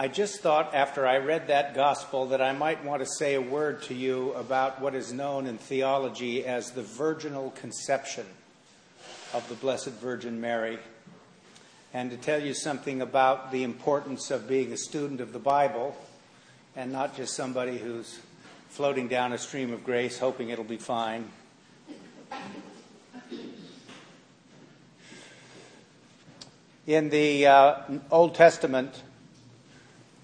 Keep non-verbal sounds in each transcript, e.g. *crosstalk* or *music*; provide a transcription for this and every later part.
I just thought after I read that gospel that I might want to say a word to you about what is known in theology as the virginal conception of the Blessed Virgin Mary, and to tell you something about the importance of being a student of the Bible and not just somebody who's floating down a stream of grace hoping it'll be fine. In the uh, Old Testament,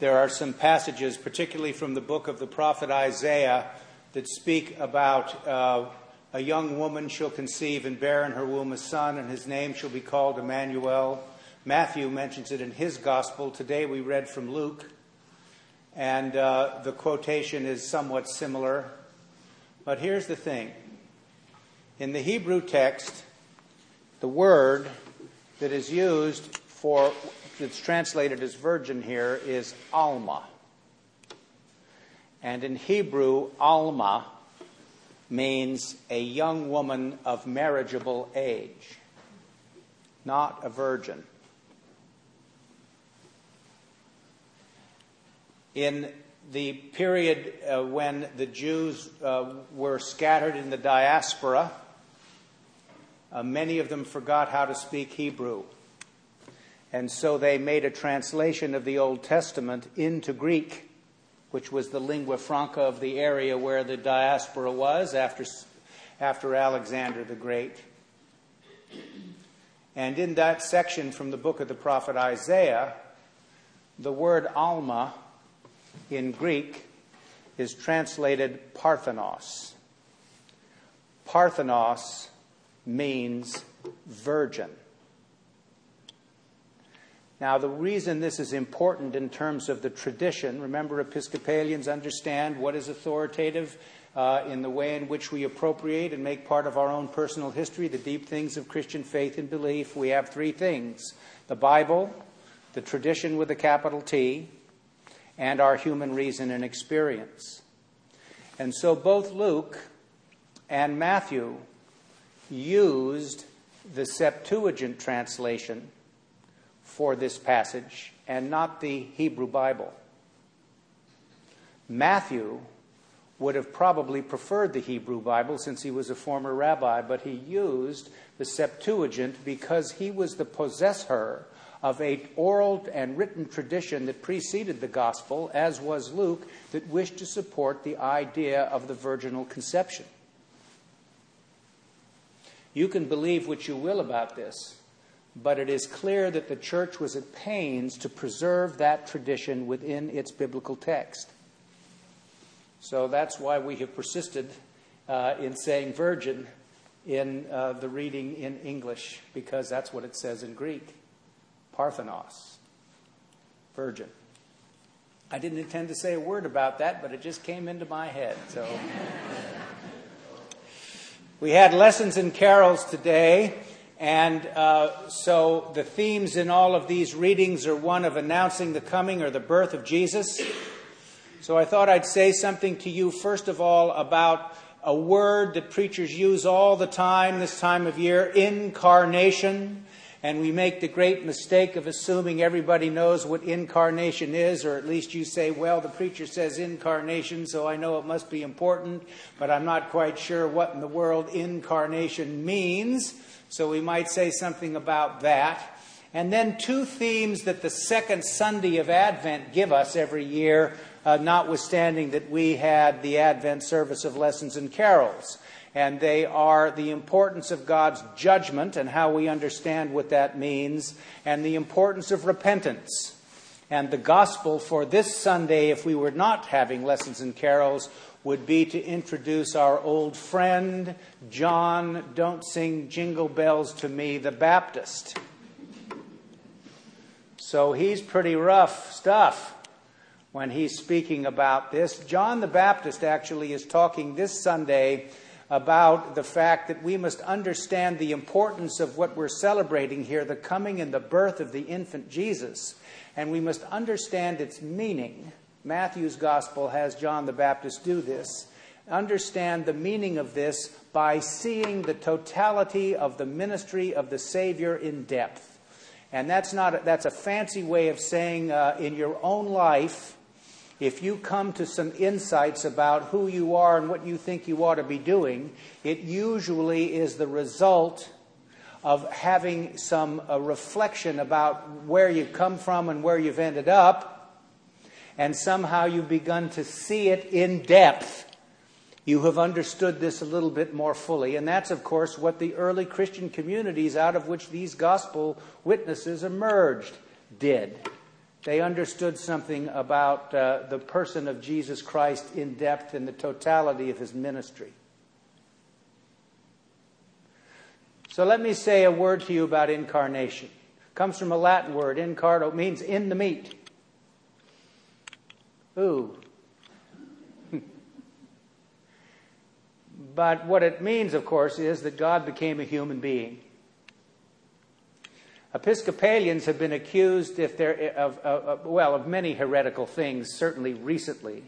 there are some passages, particularly from the book of the prophet Isaiah, that speak about uh, a young woman shall conceive and bear in her womb a son, and his name shall be called Emmanuel. Matthew mentions it in his gospel. Today we read from Luke, and uh, the quotation is somewhat similar. But here's the thing in the Hebrew text, the word that is used for that's translated as virgin here is Alma. And in Hebrew, Alma means a young woman of marriageable age, not a virgin. In the period uh, when the Jews uh, were scattered in the diaspora, uh, many of them forgot how to speak Hebrew. And so they made a translation of the Old Testament into Greek, which was the lingua franca of the area where the diaspora was after, after Alexander the Great. And in that section from the book of the prophet Isaiah, the word Alma in Greek is translated Parthenos. Parthenos means virgin. Now, the reason this is important in terms of the tradition, remember, Episcopalians understand what is authoritative uh, in the way in which we appropriate and make part of our own personal history, the deep things of Christian faith and belief. We have three things the Bible, the tradition with a capital T, and our human reason and experience. And so both Luke and Matthew used the Septuagint translation for this passage and not the Hebrew Bible. Matthew would have probably preferred the Hebrew Bible since he was a former rabbi, but he used the Septuagint because he was the possessor of a oral and written tradition that preceded the gospel, as was Luke, that wished to support the idea of the virginal conception. You can believe what you will about this, but it is clear that the church was at pains to preserve that tradition within its biblical text. So that's why we have persisted uh, in saying virgin in uh, the reading in English, because that's what it says in Greek Parthenos, virgin. I didn't intend to say a word about that, but it just came into my head. So *laughs* we had lessons and carols today. And uh, so the themes in all of these readings are one of announcing the coming or the birth of Jesus. So I thought I'd say something to you, first of all, about a word that preachers use all the time this time of year incarnation. And we make the great mistake of assuming everybody knows what incarnation is, or at least you say, well, the preacher says incarnation, so I know it must be important, but I'm not quite sure what in the world incarnation means. So we might say something about that. And then two themes that the second Sunday of Advent give us every year, uh, notwithstanding that we had the Advent service of lessons and carols. And they are the importance of God's judgment and how we understand what that means, and the importance of repentance. And the gospel for this Sunday, if we were not having lessons and carols, would be to introduce our old friend, John, Don't Sing Jingle Bells to Me, the Baptist. So he's pretty rough stuff when he's speaking about this. John the Baptist actually is talking this Sunday about the fact that we must understand the importance of what we're celebrating here, the coming and the birth of the infant Jesus. And we must understand its meaning Matthew's gospel has John the Baptist do this. Understand the meaning of this by seeing the totality of the ministry of the Savior in depth. And that's, not a, that's a fancy way of saying uh, in your own life, if you come to some insights about who you are and what you think you ought to be doing, it usually is the result of having some reflection about where you've come from and where you've ended up, and somehow you've begun to see it in depth. You have understood this a little bit more fully. And that's, of course, what the early Christian communities out of which these gospel witnesses emerged did. They understood something about uh, the person of Jesus Christ in depth and the totality of his ministry. So let me say a word to you about incarnation. It comes from a Latin word, incarno, means in the meat. Ooh. *laughs* but what it means, of course, is that God became a human being. Episcopalians have been accused if of, of, well, of many heretical things, certainly recently.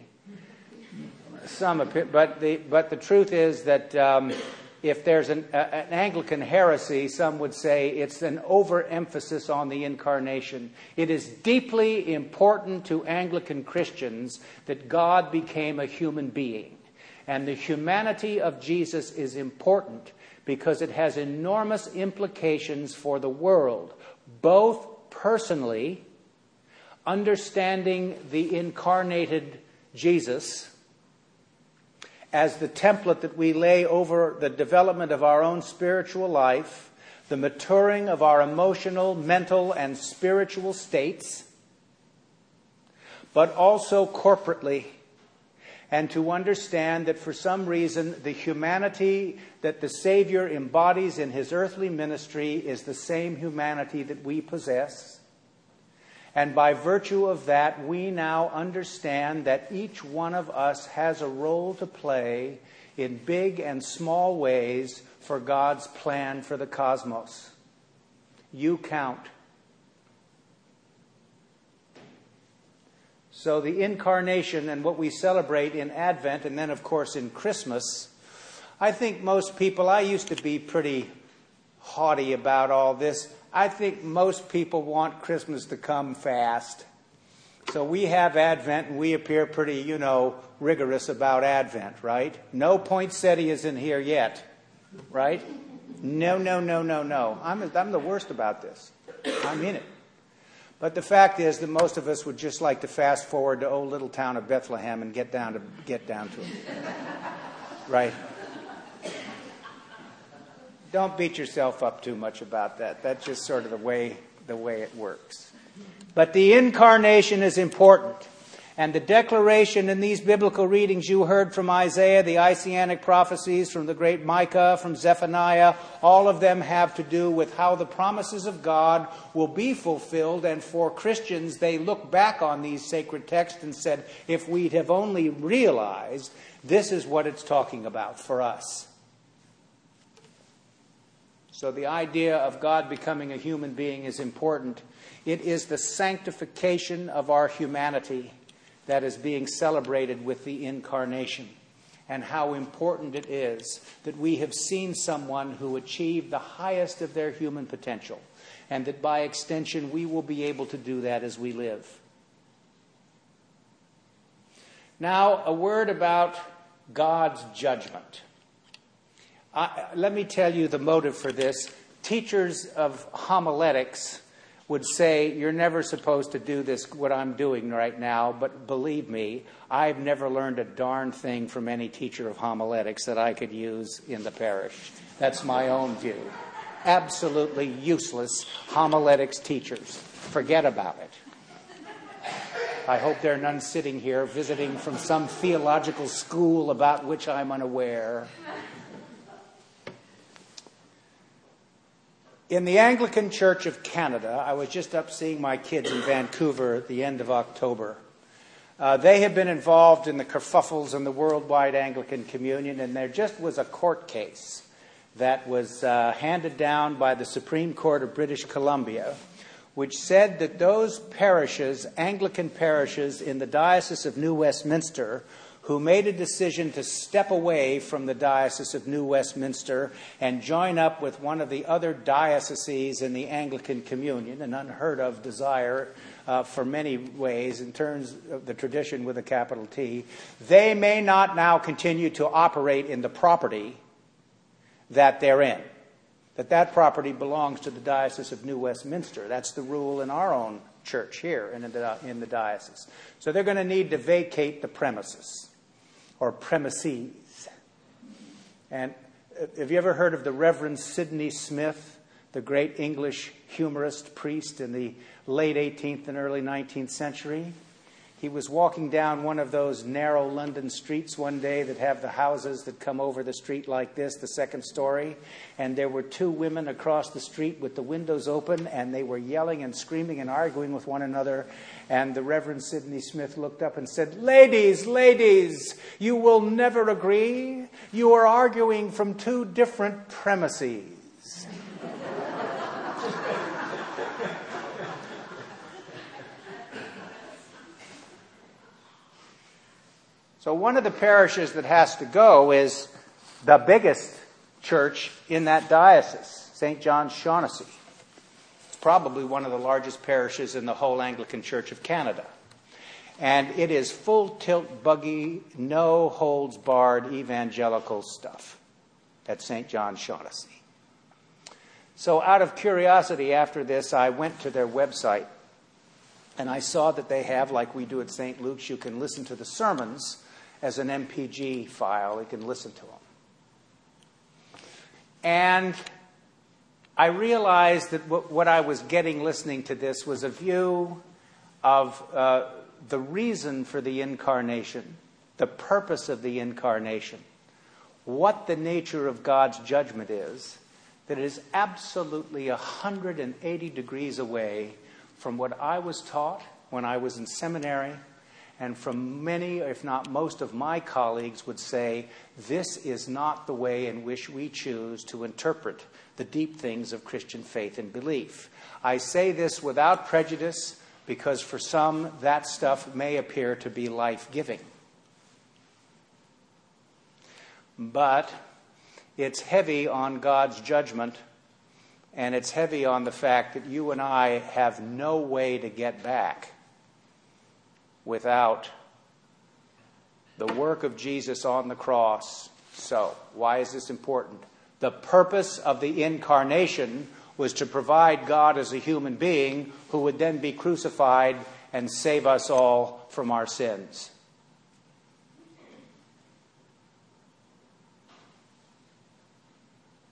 Some, but the, but the truth is that um, if there's an, an, Anglican heresy, some would say it's an overemphasis on the incarnation. It is deeply important to Anglican Christians that God became a human being. And the humanity of Jesus is important because it has enormous implications for the world, both personally, understanding the incarnated Jesus as the template that we lay over the development of our own spiritual life, the maturing of our emotional, mental, and spiritual states, but also corporately and to understand that for some reason the humanity that the Savior embodies in his earthly ministry is the same humanity that we possess. And by virtue of that, we now understand that each one of us has a role to play in big and small ways for God's plan for the cosmos. You count. So, the incarnation and what we celebrate in Advent, and then, of course, in Christmas, I think most people, I used to be pretty haughty about all this. I think most people want Christmas to come fast. So we have Advent and we appear pretty, you know, rigorous about Advent, right? No poinsettias in here yet, right? No, no, no, no, no. I'm, I'm the worst about this. I'm in it. But the fact is that most of us would just like to fast forward to old little town of Bethlehem and get down to get down to it. right? Don't beat yourself up too much about that. That's just sort of the way the way it works. But the incarnation is important. And the declaration in these biblical readings you heard from Isaiah, the Isaianic prophecies from the great Micah, from Zephaniah, all of them have to do with how the promises of God will be fulfilled. And for Christians, they look back on these sacred texts and said, if we'd have only realized this is what it's talking about for us. So the idea of God becoming a human being is important. It is the sanctification of our humanity that is being celebrated with the incarnation and how important it is that we have seen someone who achieved the highest of their human potential, and that by extension we will be able to do that as we live. Now, a word about God's judgment. I, let me tell you the motive for this. Teachers of homiletics would say, You're never supposed to do this, what I'm doing right now, but believe me, I've never learned a darn thing from any teacher of homiletics that I could use in the parish. That's my own view. Absolutely useless homiletics teachers. Forget about it. I hope there are none sitting here visiting from some theological school about which I'm unaware. In the Anglican Church of Canada, I was just up seeing my kids in Vancouver at the end of October. Uh, they have been involved in the kerfuffles in the worldwide Anglican Communion, and there just was a court case that was uh, handed down by the Supreme Court of British Columbia, which said that those parishes, Anglican parishes in the Diocese of New Westminster, who made a decision to step away from the Diocese of New Westminster and join up with one of the other dioceses in the Anglican Communion, an unheard of desire uh, for many ways in terms of the tradition with a capital T, they may not now continue to operate in the property that they're in. That that property belongs to the Diocese of New Westminster. That's the rule in our own church here in the, in the diocese. So they're going to need to vacate the premises or premises. And uh, have you ever heard of the Reverend Sydney Smith, the great English humorist priest in the late 18th and early 19th century? He was walking down one of those narrow London streets one day that have the houses that come over the street like this, the second story. And there were two women across the street with the windows open, and they were yelling and screaming and arguing with one another. And the Reverend Sydney Smith looked up and said, Ladies, ladies, you will never agree. You are arguing from two different premises. So, one of the parishes that has to go is the biggest church in that diocese, St. John's Shaughnessy. It's probably one of the largest parishes in the whole Anglican Church of Canada. And it is full tilt buggy, no holds barred evangelical stuff at St. John Shaughnessy. So, out of curiosity after this, I went to their website and I saw that they have, like we do at St. Luke's, you can listen to the sermons as an MPG file. You can listen to them. And I realized that what I was getting listening to this was a view of uh, the reason for the incarnation, the purpose of the incarnation, what the nature of God's judgment is, that is absolutely 180 degrees away from what I was taught when I was in seminary and from many, if not most, of my colleagues would say this is not the way in which we choose to interpret the deep things of Christian faith and belief. I say this without prejudice because for some that stuff may appear to be life giving. But it's heavy on God's judgment, and it's heavy on the fact that you and I have no way to get back without the work of Jesus on the cross. So, why is this important? The purpose of the incarnation was to provide God as a human being who would then be crucified and save us all from our sins.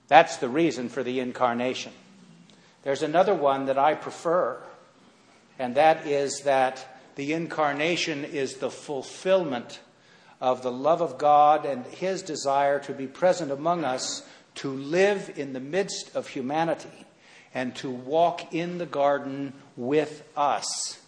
That's the reason for the incarnation. There's another one that I prefer, and that is that the incarnation is the fulfillment of the love of God and his desire to be present among us, to live in the midst of humanity, and to walk in the garden with us.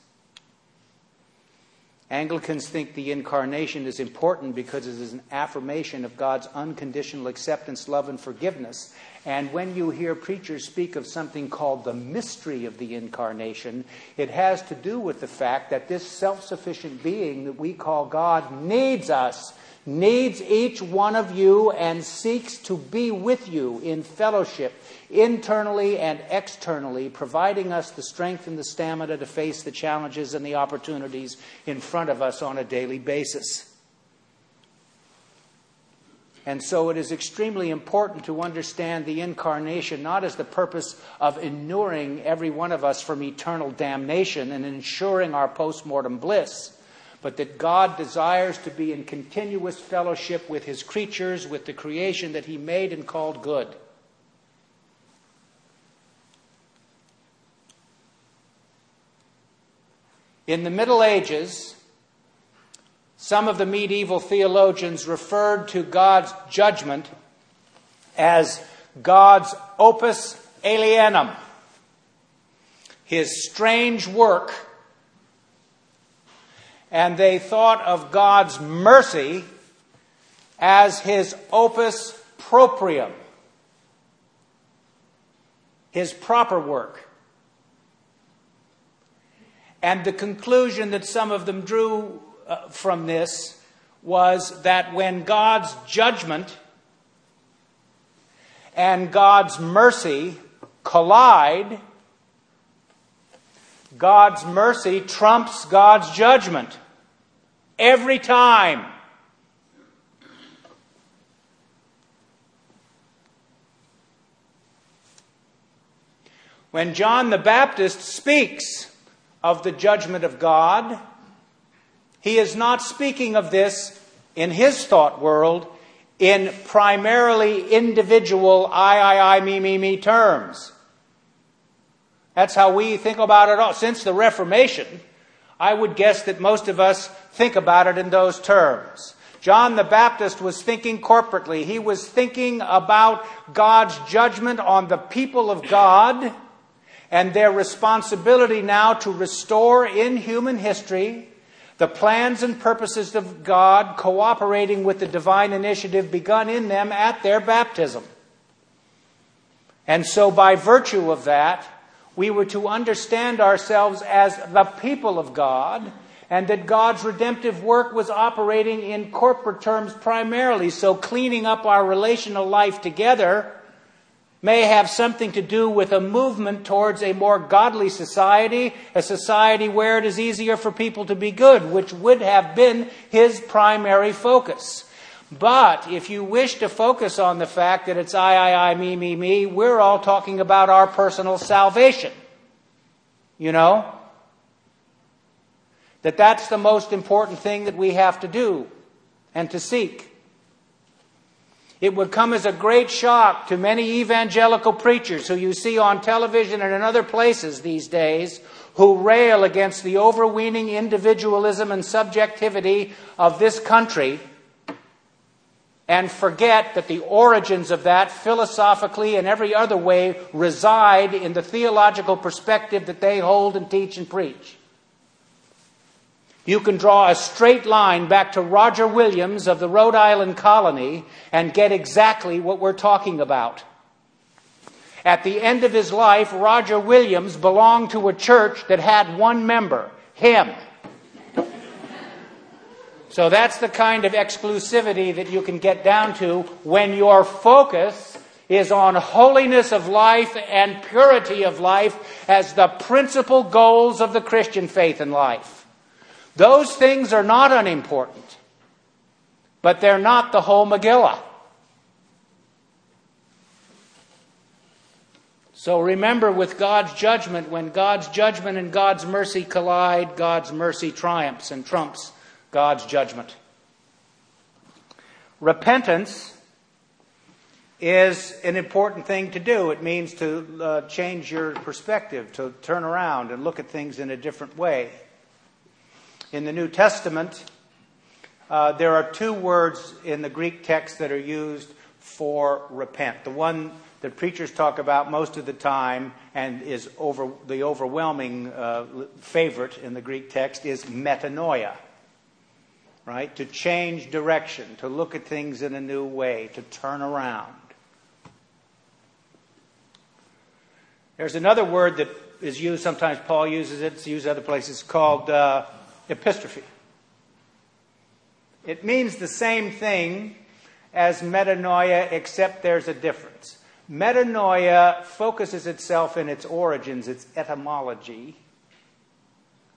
Anglicans think the incarnation is important because it is an affirmation of God's unconditional acceptance, love, and forgiveness. And when you hear preachers speak of something called the mystery of the incarnation, it has to do with the fact that this self sufficient being that we call God needs us, needs each one of you, and seeks to be with you in fellowship, internally and externally, providing us the strength and the stamina to face the challenges and the opportunities in front of us on a daily basis. And so it is extremely important to understand the incarnation not as the purpose of inuring every one of us from eternal damnation and ensuring our post mortem bliss, but that God desires to be in continuous fellowship with his creatures, with the creation that he made and called good. In the Middle Ages, some of the medieval theologians referred to God's judgment as God's opus alienum, his strange work. And they thought of God's mercy as his opus proprium, his proper work. And the conclusion that some of them drew uh, from this was that when God's judgment and God's mercy collide, God's mercy trumps God's judgment. Every time. When John the Baptist speaks of the judgment of God, he is not speaking of this in his thought world in primarily individual I, I, I, me, me, me terms. That's how we think about it all. Since the Reformation, I would guess that most of us think about it in those terms. John the Baptist was thinking corporately. He was thinking about God's judgment on the people of God and their responsibility now to restore in human history the plans and purposes of God cooperating with the divine initiative begun in them at their baptism. And so, by virtue of that, we were to understand ourselves as the people of God, and that God's redemptive work was operating in corporate terms primarily. So, cleaning up our relational life together may have something to do with a movement towards a more godly society, a society where it is easier for people to be good, which would have been his primary focus. But if you wish to focus on the fact that it's I, I, I, me, me, me, we're all talking about our personal salvation. You know? That that's the most important thing that we have to do and to seek. It would come as a great shock to many evangelical preachers who you see on television and in other places these days who rail against the overweening individualism and subjectivity of this country and forget that the origins of that philosophically and every other way reside in the theological perspective that they hold and teach and preach. You can draw a straight line back to Roger Williams of the Rhode Island colony and get exactly what we're talking about. At the end of his life, Roger Williams belonged to a church that had one member, him. So that's the kind of exclusivity that you can get down to when your focus is on holiness of life and purity of life as the principal goals of the Christian faith and life. Those things are not unimportant, but they're not the whole Megillah. So remember, with God's judgment, when God's judgment and God's mercy collide, God's mercy triumphs and trumps God's judgment. Repentance is an important thing to do. It means to uh, change your perspective, to turn around and look at things in a different way. In the New Testament, uh, there are two words in the Greek text that are used for repent. The one that preachers talk about most of the time and is over, the overwhelming uh, favorite in the Greek text is metanoia. Right? To change direction, to look at things in a new way, to turn around. There's another word that is used, sometimes Paul uses it, it's used other places, called uh, epistrophe. It means the same thing as metanoia, except there's a difference. Metanoia focuses itself in its origins, its etymology.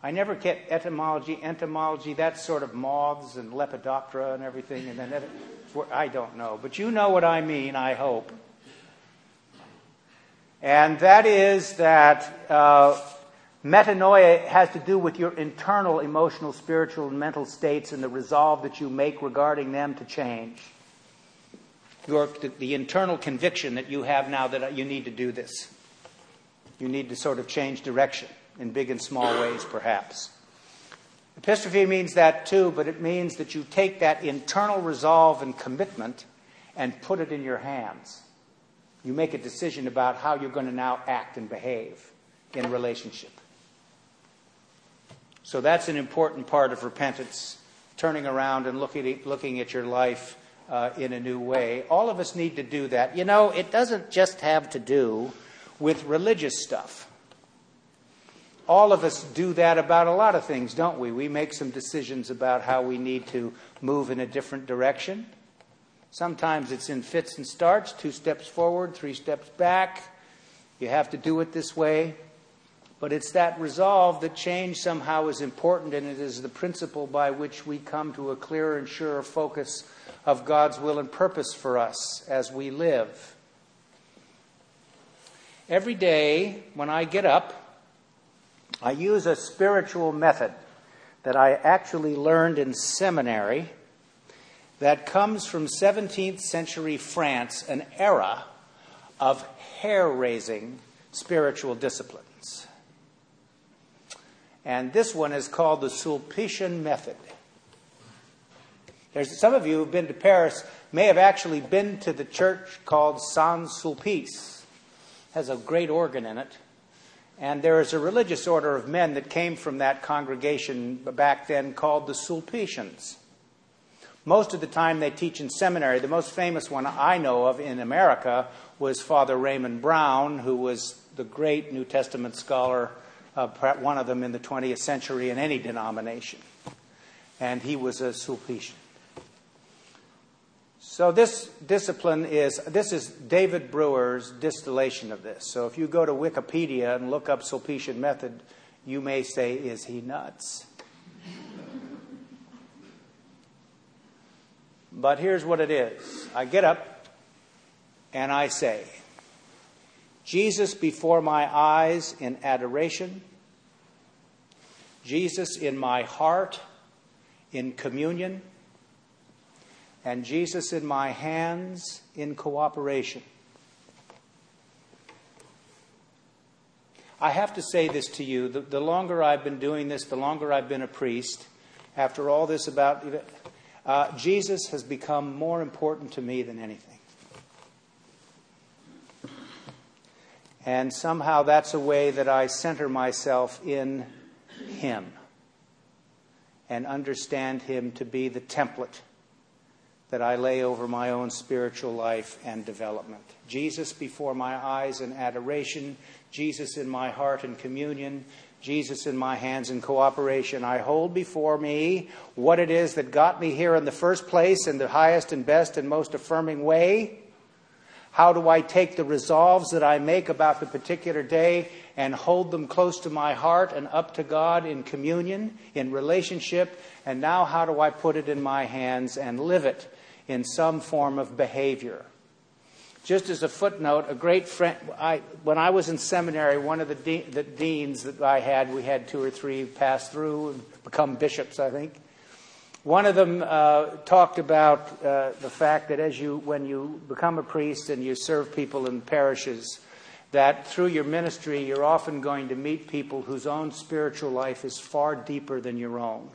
I never get etymology, entomology, that sort of moths and Lepidoptera and everything, and then I don't know. But you know what I mean, I hope. And that is that uh, Metanoia has to do with your internal emotional, spiritual, and mental states and the resolve that you make regarding them to change. Your, the, the internal conviction that you have now that you need to do this. You need to sort of change direction in big and small ways, perhaps. Epistrophe means that too, but it means that you take that internal resolve and commitment and put it in your hands. You make a decision about how you're going to now act and behave in relationship. So that's an important part of repentance, turning around and looking at, looking at your life uh, in a new way. All of us need to do that. You know, it doesn't just have to do with religious stuff. All of us do that about a lot of things, don't we? We make some decisions about how we need to move in a different direction. Sometimes it's in fits and starts, two steps forward, three steps back. You have to do it this way. But it's that resolve that change somehow is important, and it is the principle by which we come to a clearer and surer focus of God's will and purpose for us as we live. Every day when I get up, I use a spiritual method that I actually learned in seminary that comes from 17th century France, an era of hair raising spiritual disciplines. And this one is called the Sulpician method. There's some of you who've been to Paris may have actually been to the church called Saint Sulpice. It has a great organ in it. And there is a religious order of men that came from that congregation back then called the Sulpicians. Most of the time they teach in seminary. The most famous one I know of in America was Father Raymond Brown, who was the great New Testament scholar, uh, one of them in the 20th century in any denomination. And he was a Sulpician. So this discipline is this is David Breuer's distillation of this. So if you go to Wikipedia and look up Sulpician method, you may say, "Is he nuts?" but here's what it is: I get up and I say, "Jesus before my eyes in adoration." Jesus in my heart in communion and Jesus in my hands in cooperation. I have to say this to you the, the, longer I've been doing this, the longer I've been a priest, after all this about uh, Jesus has become more important to me than anything. And somehow that's a way that I center myself in Him and understand Him to be the template that I lay over my own spiritual life and development. Jesus before my eyes in adoration, Jesus in my heart in communion, Jesus in my hands in cooperation. I hold before me what it is that got me here in the first place in the highest and best and most affirming way. How do I take the resolves that I make about the particular day and hold them close to my heart and up to God in communion, in relationship? And now, how do I put it in my hands and live it? In some form of behavior. Just as a footnote, a great friend, I, when I was in seminary, one of the, de- the deans that I had, we had two or three pass through and become bishops, I think. One of them uh, talked about uh, the fact that as you, when you become a priest and you serve people in parishes, that through your ministry you're often going to meet people whose own spiritual life is far deeper than your own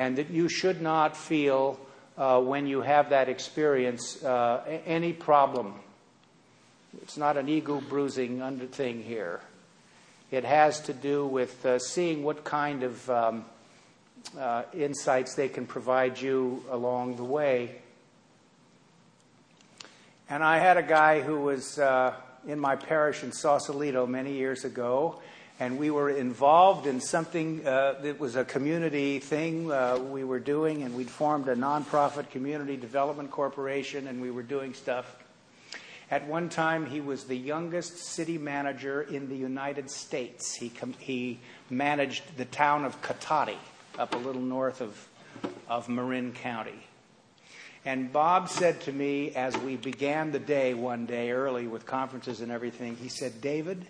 and that you should not feel uh, when you have that experience uh, any problem. It's not an ego bruising under thing here. It has to do with uh, seeing what kind of um, uh, insights they can provide you along the way. And I had a guy who was uh, in my parish in Sausalito many years ago, and we were involved in something uh, that was a community thing uh, we were doing, and we'd formed a nonprofit community development corporation, and we were doing stuff. At one time, he was the youngest city manager in the United States. He, com- he managed the town of Cotati, up a little north of, of Marin County. And Bob said to me as we began the day one day early with conferences and everything, he said, David,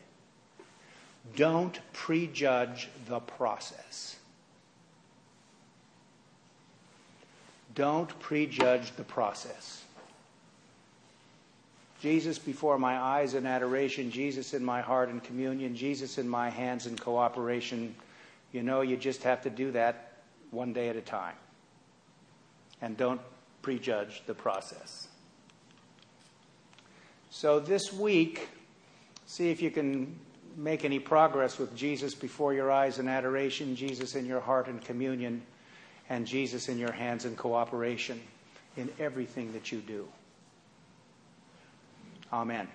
don't prejudge the process. Don't prejudge the process. Jesus before my eyes in adoration, Jesus in my heart in communion, Jesus in my hands in cooperation. You know, you just have to do that one day at a time. And don't prejudge the process. So this week, see if you can make any progress with Jesus before your eyes in adoration, Jesus in your heart in communion, and Jesus in your hands in cooperation in everything that you do. Amen.